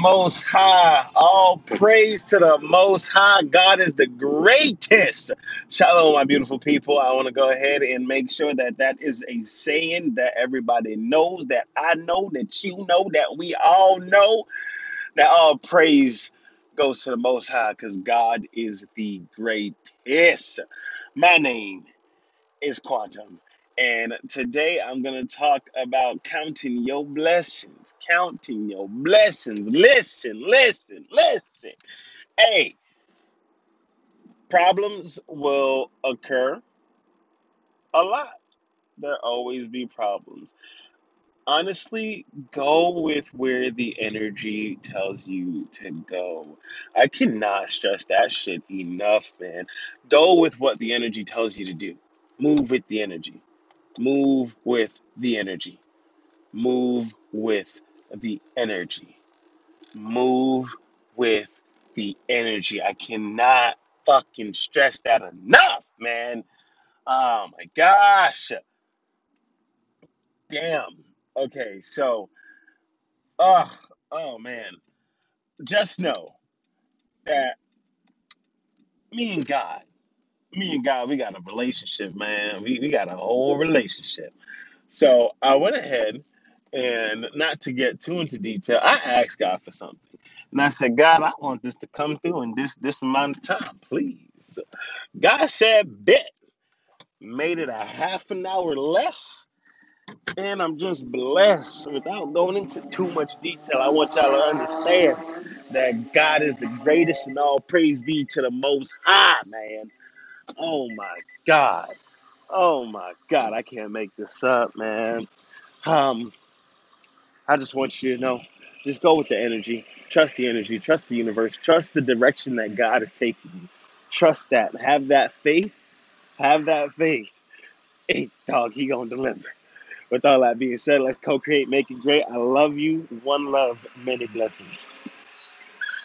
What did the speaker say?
Most High. All praise to the Most High. God is the greatest. Shalom, my beautiful people. I want to go ahead and make sure that that is a saying that everybody knows, that I know, that you know, that we all know, that all praise goes to the Most High because God is the greatest. My name is Quantum. And today I'm going to talk about counting your blessings. Counting your blessings. Listen, listen, listen. Hey, problems will occur a lot. There always be problems. Honestly, go with where the energy tells you to go. I cannot stress that shit enough, man. Go with what the energy tells you to do. Move with the energy. Move with the energy Move with the energy. Move with the energy. I cannot fucking stress that enough, man. Oh my gosh. Damn. Okay, so, oh, oh man. Just know that me and God, me and God, we got a relationship, man. We, we got a whole relationship. So I went ahead and not to get too into detail, I asked God for something. And I said, God, I want this to come through in this this amount of time, please. God said, bet. Made it a half an hour less. And I'm just blessed. Without going into too much detail, I want y'all to understand that God is the greatest and all praise be to the most high, man. Oh my God. Oh my God. I can't make this up, man. Um, I just want you to know, just go with the energy. Trust the energy. Trust the universe. Trust the direction that God is taking you. Trust that. Have that faith. Have that faith. Hey, dog, he gonna deliver. With all that being said, let's co-create, make it great. I love you. One love, many blessings.